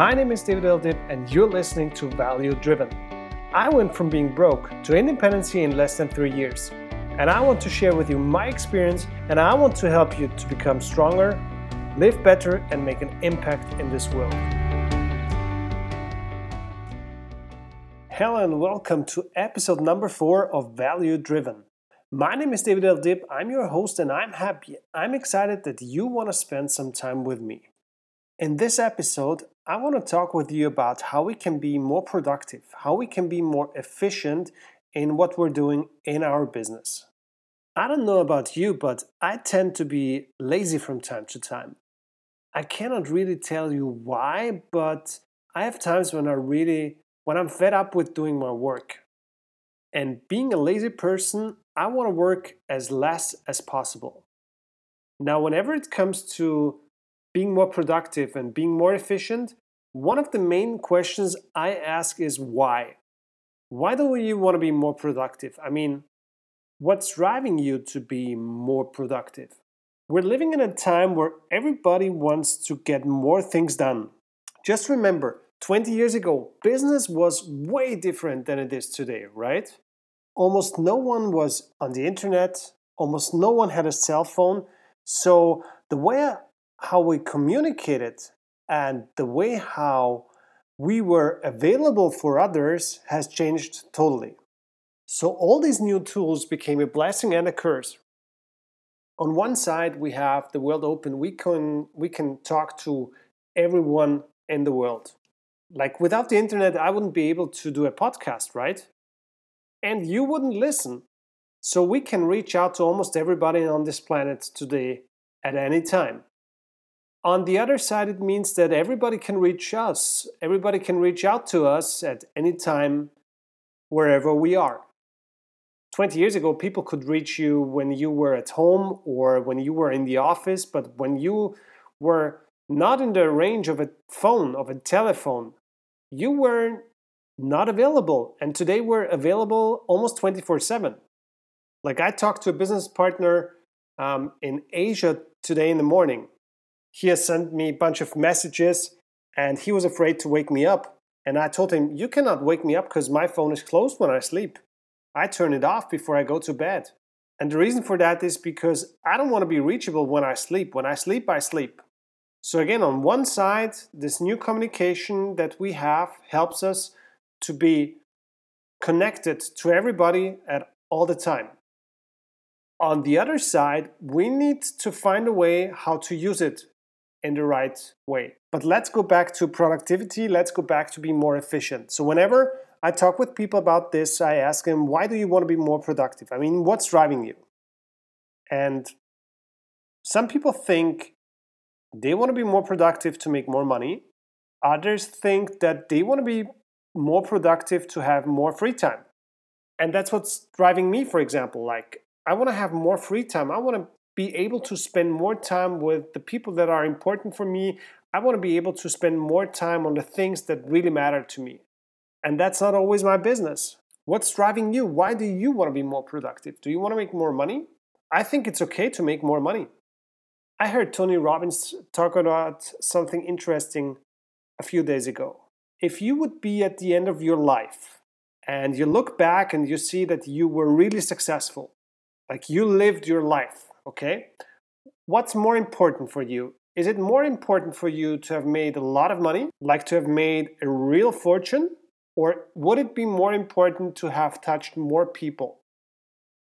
My name is David Eldip, and you're listening to Value Driven. I went from being broke to independency in less than three years, and I want to share with you my experience, and I want to help you to become stronger, live better, and make an impact in this world. Hello, and welcome to episode number four of Value Driven. My name is David Eldip. I'm your host, and I'm happy. I'm excited that you want to spend some time with me. In this episode, I want to talk with you about how we can be more productive, how we can be more efficient in what we're doing in our business. I don't know about you, but I tend to be lazy from time to time. I cannot really tell you why, but I have times when I really when I'm fed up with doing my work. And being a lazy person, I want to work as less as possible. Now, whenever it comes to being more productive and being more efficient, one of the main questions I ask is why? Why do you want to be more productive? I mean, what's driving you to be more productive? We're living in a time where everybody wants to get more things done. Just remember, 20 years ago, business was way different than it is today, right? Almost no one was on the internet, almost no one had a cell phone. So the way how we communicated and the way how we were available for others has changed totally. So all these new tools became a blessing and a curse. On one side, we have the world open. We can we can talk to everyone in the world. Like without the internet, I wouldn't be able to do a podcast, right? And you wouldn't listen. So we can reach out to almost everybody on this planet today at any time. On the other side, it means that everybody can reach us. Everybody can reach out to us at any time, wherever we are. 20 years ago, people could reach you when you were at home or when you were in the office, but when you were not in the range of a phone, of a telephone, you were not available. And today we're available almost 24 7. Like I talked to a business partner um, in Asia today in the morning he has sent me a bunch of messages and he was afraid to wake me up. And I told him, You cannot wake me up because my phone is closed when I sleep. I turn it off before I go to bed. And the reason for that is because I don't want to be reachable when I sleep. When I sleep, I sleep. So, again, on one side, this new communication that we have helps us to be connected to everybody at all the time. On the other side, we need to find a way how to use it in the right way. But let's go back to productivity. Let's go back to be more efficient. So, whenever I talk with people about this, I ask them, why do you want to be more productive? I mean, what's driving you? And some people think they want to be more productive to make more money. Others think that they want to be more productive to have more free time. And that's what's driving me, for example. Like, I want to have more free time. I want to be able to spend more time with the people that are important for me. I want to be able to spend more time on the things that really matter to me. And that's not always my business. What's driving you? Why do you want to be more productive? Do you want to make more money? I think it's okay to make more money. I heard Tony Robbins talk about something interesting a few days ago. If you would be at the end of your life and you look back and you see that you were really successful, like you lived your life, Okay? What's more important for you? Is it more important for you to have made a lot of money, like to have made a real fortune? Or would it be more important to have touched more people,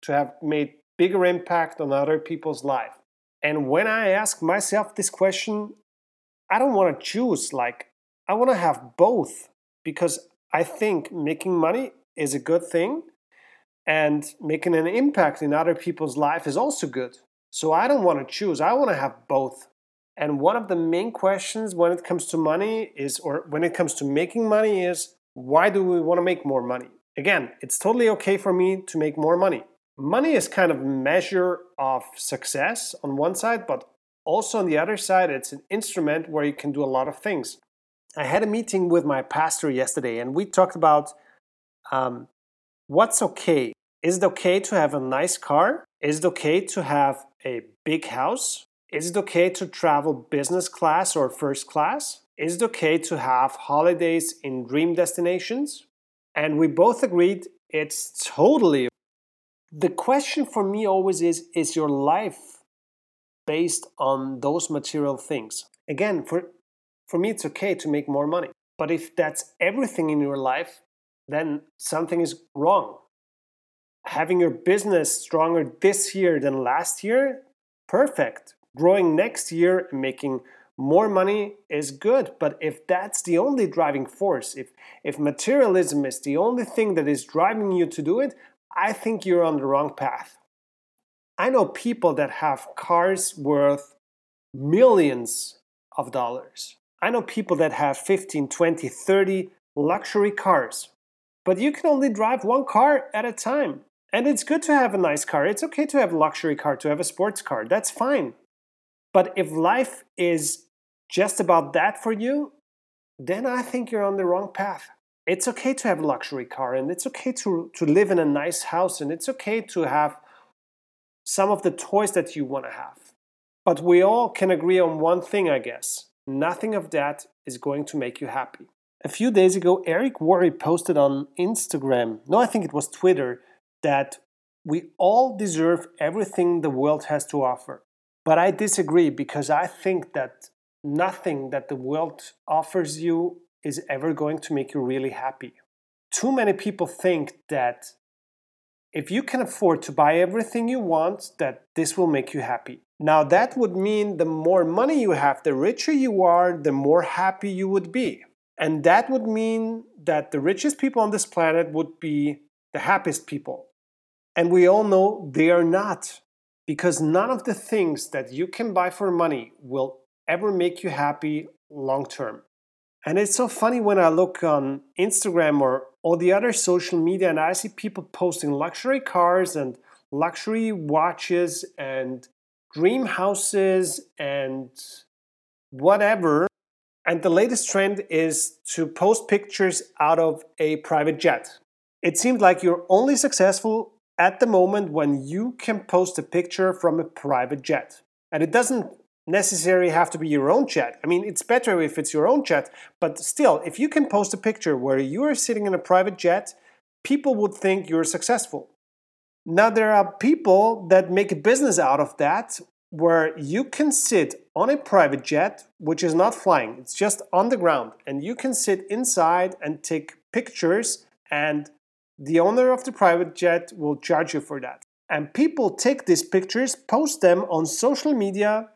to have made bigger impact on other people's life? And when I ask myself this question, I don't want to choose. Like, I want to have both because I think making money is a good thing and making an impact in other people's life is also good. So I don't want to choose. I want to have both. And one of the main questions when it comes to money is, or when it comes to making money, is why do we want to make more money? Again, it's totally okay for me to make more money. Money is kind of a measure of success on one side, but also on the other side, it's an instrument where you can do a lot of things. I had a meeting with my pastor yesterday, and we talked about um, what's okay. Is it okay to have a nice car? Is it okay to have a big house? Is it okay to travel business class or first class? Is it okay to have holidays in dream destinations? And we both agreed it's totally. The question for me always is Is your life based on those material things? Again, for, for me, it's okay to make more money. But if that's everything in your life, then something is wrong. Having your business stronger this year than last year, perfect. Growing next year and making more money is good but if that's the only driving force if if materialism is the only thing that is driving you to do it i think you're on the wrong path i know people that have cars worth millions of dollars i know people that have 15 20 30 luxury cars but you can only drive one car at a time and it's good to have a nice car it's okay to have a luxury car to have a sports car that's fine but if life is just about that for you, then I think you're on the wrong path. It's okay to have a luxury car and it's okay to, to live in a nice house and it's okay to have some of the toys that you want to have. But we all can agree on one thing, I guess. Nothing of that is going to make you happy. A few days ago, Eric Worre posted on Instagram, no, I think it was Twitter, that we all deserve everything the world has to offer. But I disagree because I think that nothing that the world offers you is ever going to make you really happy. Too many people think that if you can afford to buy everything you want, that this will make you happy. Now, that would mean the more money you have, the richer you are, the more happy you would be. And that would mean that the richest people on this planet would be the happiest people. And we all know they are not because none of the things that you can buy for money will ever make you happy long term. And it's so funny when I look on Instagram or all the other social media and I see people posting luxury cars and luxury watches and dream houses and whatever. And the latest trend is to post pictures out of a private jet. It seems like you're only successful at the moment when you can post a picture from a private jet. And it doesn't necessarily have to be your own jet. I mean, it's better if it's your own jet, but still, if you can post a picture where you are sitting in a private jet, people would think you're successful. Now, there are people that make a business out of that where you can sit on a private jet, which is not flying, it's just on the ground, and you can sit inside and take pictures and the owner of the private jet will charge you for that. And people take these pictures, post them on social media,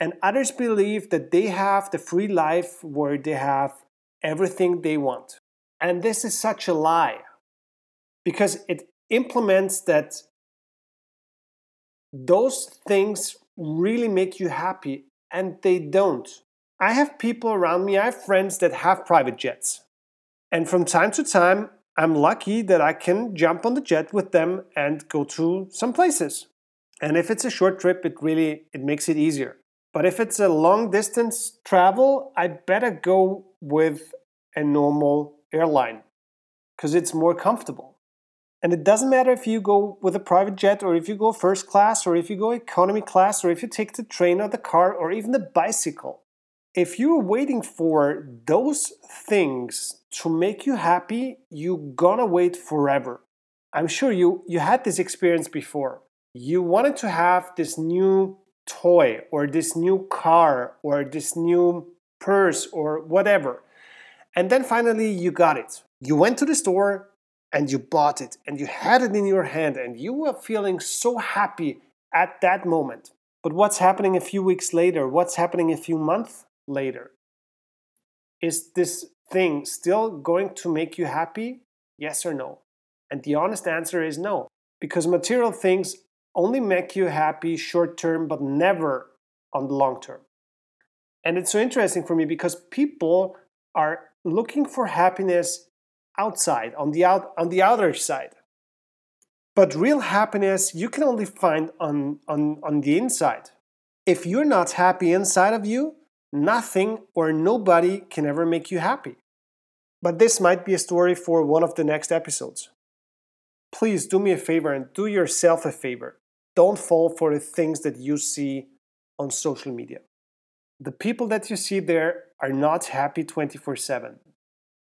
and others believe that they have the free life where they have everything they want. And this is such a lie because it implements that those things really make you happy and they don't. I have people around me, I have friends that have private jets. And from time to time, I'm lucky that I can jump on the jet with them and go to some places. And if it's a short trip, it really it makes it easier. But if it's a long distance travel, I better go with a normal airline because it's more comfortable. And it doesn't matter if you go with a private jet or if you go first class or if you go economy class or if you take the train or the car or even the bicycle if you're waiting for those things to make you happy, you're gonna wait forever. I'm sure you, you had this experience before. You wanted to have this new toy or this new car or this new purse or whatever. And then finally you got it. You went to the store and you bought it and you had it in your hand and you were feeling so happy at that moment. But what's happening a few weeks later? What's happening a few months later. Is this thing still going to make you happy? Yes or no? And the honest answer is no, because material things only make you happy short term, but never on the long term. And it's so interesting for me because people are looking for happiness outside, on the, out, on the outer side. But real happiness you can only find on, on, on the inside. If you're not happy inside of you, nothing or nobody can ever make you happy. But this might be a story for one of the next episodes. Please do me a favor and do yourself a favor. Don't fall for the things that you see on social media. The people that you see there are not happy 24 7.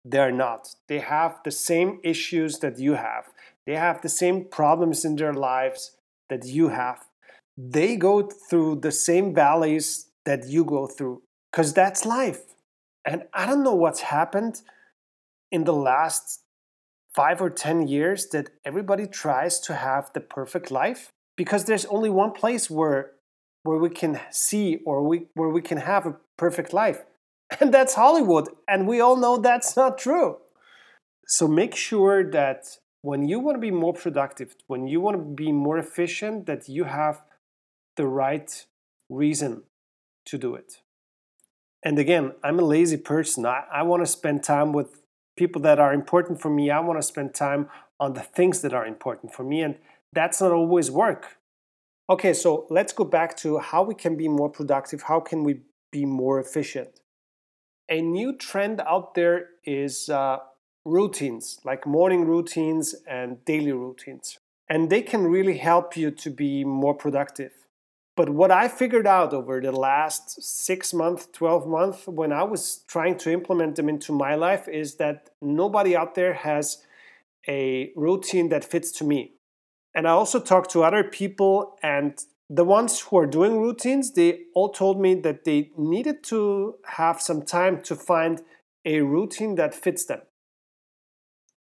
They're not. They have the same issues that you have, they have the same problems in their lives that you have. They go through the same valleys that you go through because that's life. And I don't know what's happened in the last five or 10 years that everybody tries to have the perfect life because there's only one place where where we can see or we, where we can have a perfect life and that's hollywood and we all know that's not true so make sure that when you want to be more productive when you want to be more efficient that you have the right reason to do it and again i'm a lazy person i, I want to spend time with people that are important for me. I want to spend time on the things that are important for me, and that's not always work. Okay, so let's go back to how we can be more productive. How can we be more efficient? A new trend out there is uh, routines, like morning routines and daily routines. And they can really help you to be more productive. But what I figured out over the last six months, 12 months, when I was trying to implement them into my life, is that nobody out there has a routine that fits to me. And I also talked to other people, and the ones who are doing routines, they all told me that they needed to have some time to find a routine that fits them.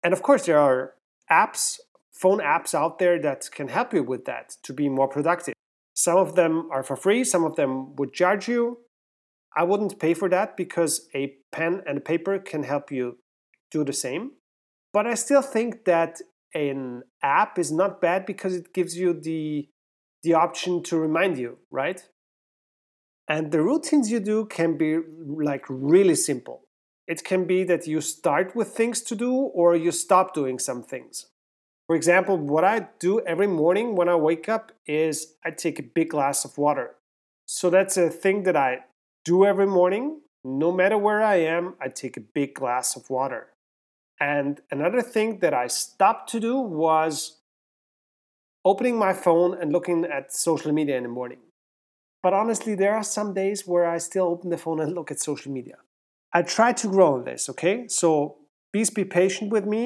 And of course, there are apps, phone apps out there that can help you with that to be more productive. Some of them are for free, some of them would charge you. I wouldn't pay for that because a pen and a paper can help you do the same. But I still think that an app is not bad because it gives you the the option to remind you, right? And the routines you do can be like really simple. It can be that you start with things to do or you stop doing some things. For example, what I do every morning when I wake up is I take a big glass of water. So that's a thing that I do every morning. No matter where I am, I take a big glass of water. And another thing that I stopped to do was opening my phone and looking at social media in the morning. But honestly, there are some days where I still open the phone and look at social media. I try to grow on this, okay? So please be patient with me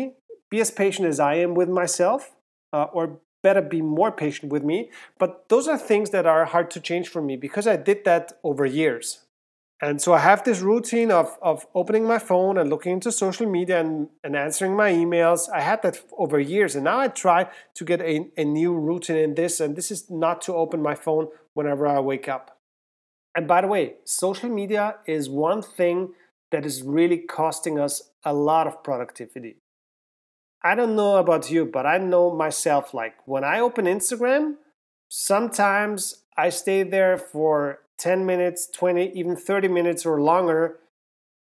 be as patient as I am with myself, uh, or better be more patient with me. But those are things that are hard to change for me because I did that over years. And so I have this routine of, of opening my phone and looking into social media and, and answering my emails. I had that over years. And now I try to get a, a new routine in this. And this is not to open my phone whenever I wake up. And by the way, social media is one thing that is really costing us a lot of productivity. I don't know about you, but I know myself like when I open Instagram, sometimes I stay there for 10 minutes, 20, even 30 minutes or longer,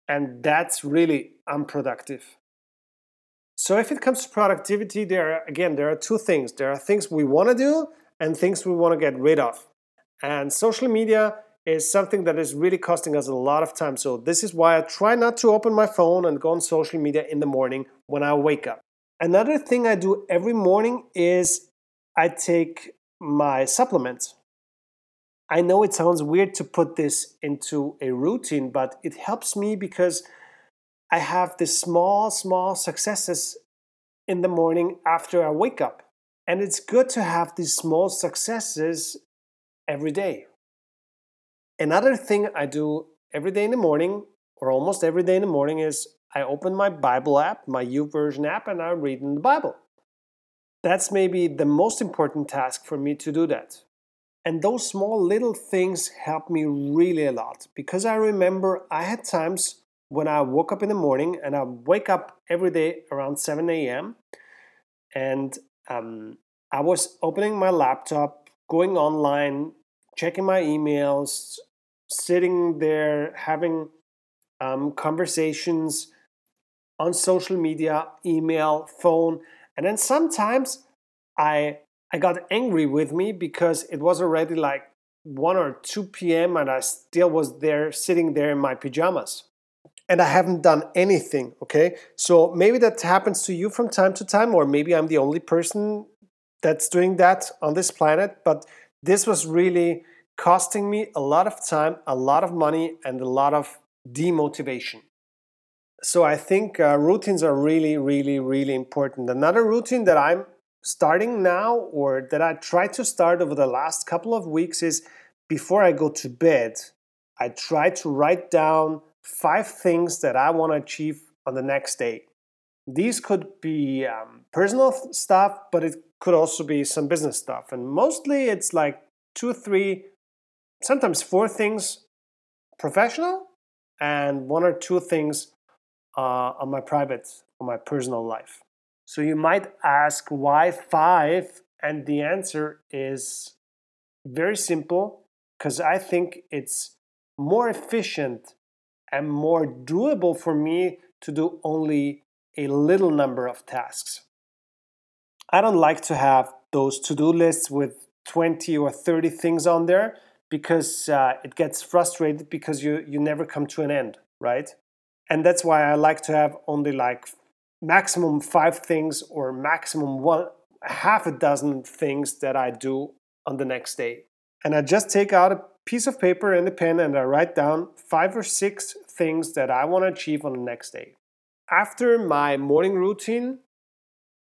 and that's really unproductive. So if it comes to productivity, there are, again, there are two things. There are things we want to do and things we want to get rid of. And social media is something that is really costing us a lot of time. So this is why I try not to open my phone and go on social media in the morning when I wake up. Another thing I do every morning is I take my supplements. I know it sounds weird to put this into a routine, but it helps me because I have the small, small successes in the morning after I wake up. And it's good to have these small successes every day. Another thing I do every day in the morning, or almost every day in the morning, is I open my Bible app, my YouVersion app, and I read in the Bible. That's maybe the most important task for me to do that. And those small little things help me really a lot because I remember I had times when I woke up in the morning and I wake up every day around 7 a.m. and um, I was opening my laptop, going online, checking my emails, sitting there having um, conversations on social media, email, phone, and then sometimes I I got angry with me because it was already like 1 or 2 p.m. and I still was there sitting there in my pajamas. And I haven't done anything, okay? So maybe that happens to you from time to time, or maybe I'm the only person that's doing that on this planet, but this was really costing me a lot of time, a lot of money, and a lot of demotivation. So I think uh, routines are really, really, really important. Another routine that I'm starting now or that I try to start over the last couple of weeks is before I go to bed, I try to write down five things that I want to achieve on the next day. These could be um, personal stuff, but it could also be some business stuff. And mostly it's like two, three, sometimes four things professional and one or two things uh, on my private, on my personal life. So you might ask why five? And the answer is very simple because I think it's more efficient and more doable for me to do only a little number of tasks. I don't like to have those to do lists with 20 or 30 things on there because uh, it gets frustrated because you, you never come to an end, right? And that's why I like to have only like maximum five things or maximum one half a dozen things that I do on the next day. And I just take out a piece of paper and a pen and I write down five or six things that I want to achieve on the next day. After my morning routine,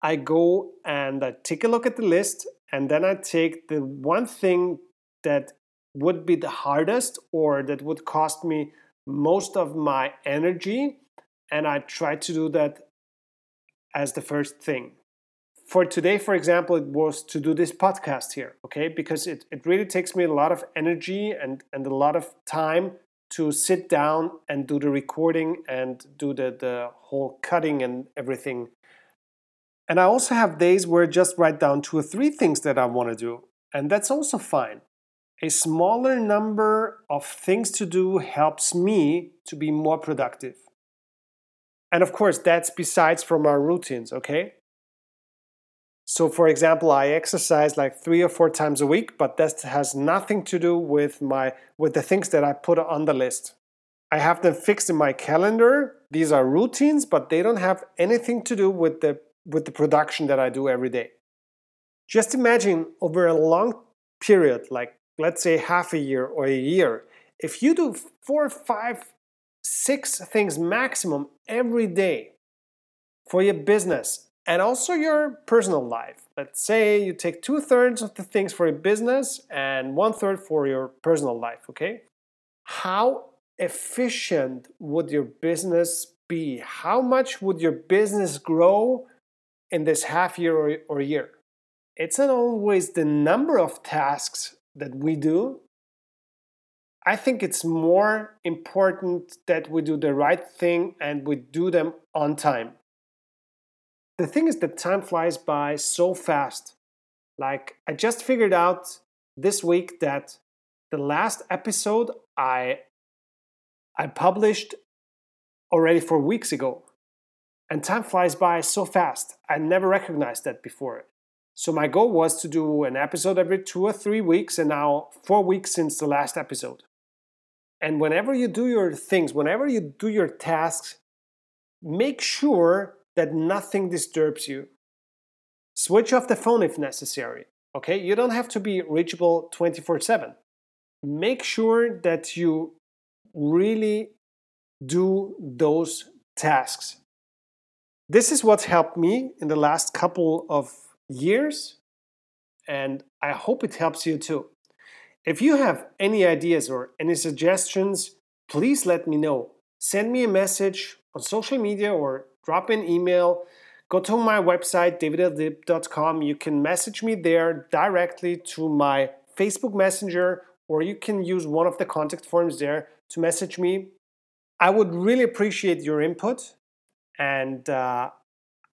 I go and I take a look at the list and then I take the one thing that would be the hardest or that would cost me most of my energy and I try to do that as the first thing. For today, for example, it was to do this podcast here, okay? Because it, it really takes me a lot of energy and, and a lot of time to sit down and do the recording and do the, the whole cutting and everything. And I also have days where I just write down two or three things that I want to do, and that's also fine. A smaller number of things to do helps me to be more productive. And of course, that's besides from our routines, okay? So, for example, I exercise like three or four times a week, but that has nothing to do with my with the things that I put on the list. I have them fixed in my calendar. These are routines, but they don't have anything to do with the with the production that I do every day. Just imagine over a long period, like let's say half a year or a year, if you do four, or five, six things maximum every day for your business and also your personal life. Let's say you take two thirds of the things for your business and one third for your personal life, okay? How efficient would your business be? How much would your business grow in this half year or, or year? It's not always the number of tasks that we do, I think it's more important that we do the right thing and we do them on time. The thing is that time flies by so fast. Like, I just figured out this week that the last episode I I published already four weeks ago. And time flies by so fast. I never recognized that before. So my goal was to do an episode every two or three weeks, and now four weeks since the last episode. And whenever you do your things, whenever you do your tasks, make sure that nothing disturbs you. Switch off the phone if necessary. Okay, you don't have to be reachable 24 7. Make sure that you really do those tasks. This is what's helped me in the last couple of years, and I hope it helps you too. If you have any ideas or any suggestions, please let me know. Send me a message on social media or drop an email. Go to my website, davidldip.com. You can message me there directly to my Facebook Messenger, or you can use one of the contact forms there to message me. I would really appreciate your input, and uh,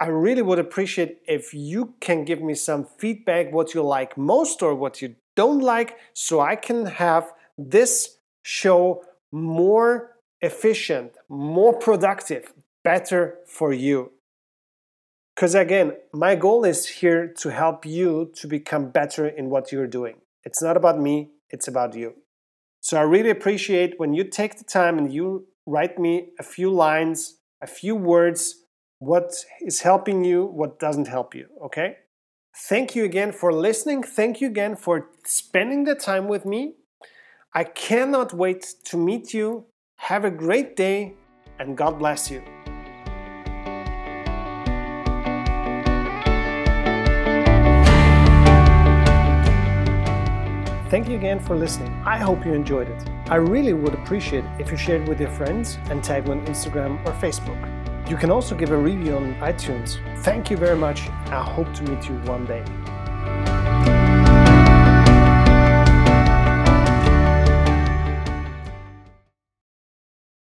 I really would appreciate if you can give me some feedback what you like most or what you don't like so I can have this show more efficient, more productive, better for you. Because again, my goal is here to help you to become better in what you're doing. It's not about me, it's about you. So I really appreciate when you take the time and you write me a few lines, a few words, what is helping you, what doesn't help you, okay? Thank you again for listening. Thank you again for spending the time with me. I cannot wait to meet you. Have a great day and God bless you. Thank you again for listening. I hope you enjoyed it. I really would appreciate if you shared with your friends and tag me on Instagram or Facebook. You can also give a review on iTunes. Thank you very much. I hope to meet you one day.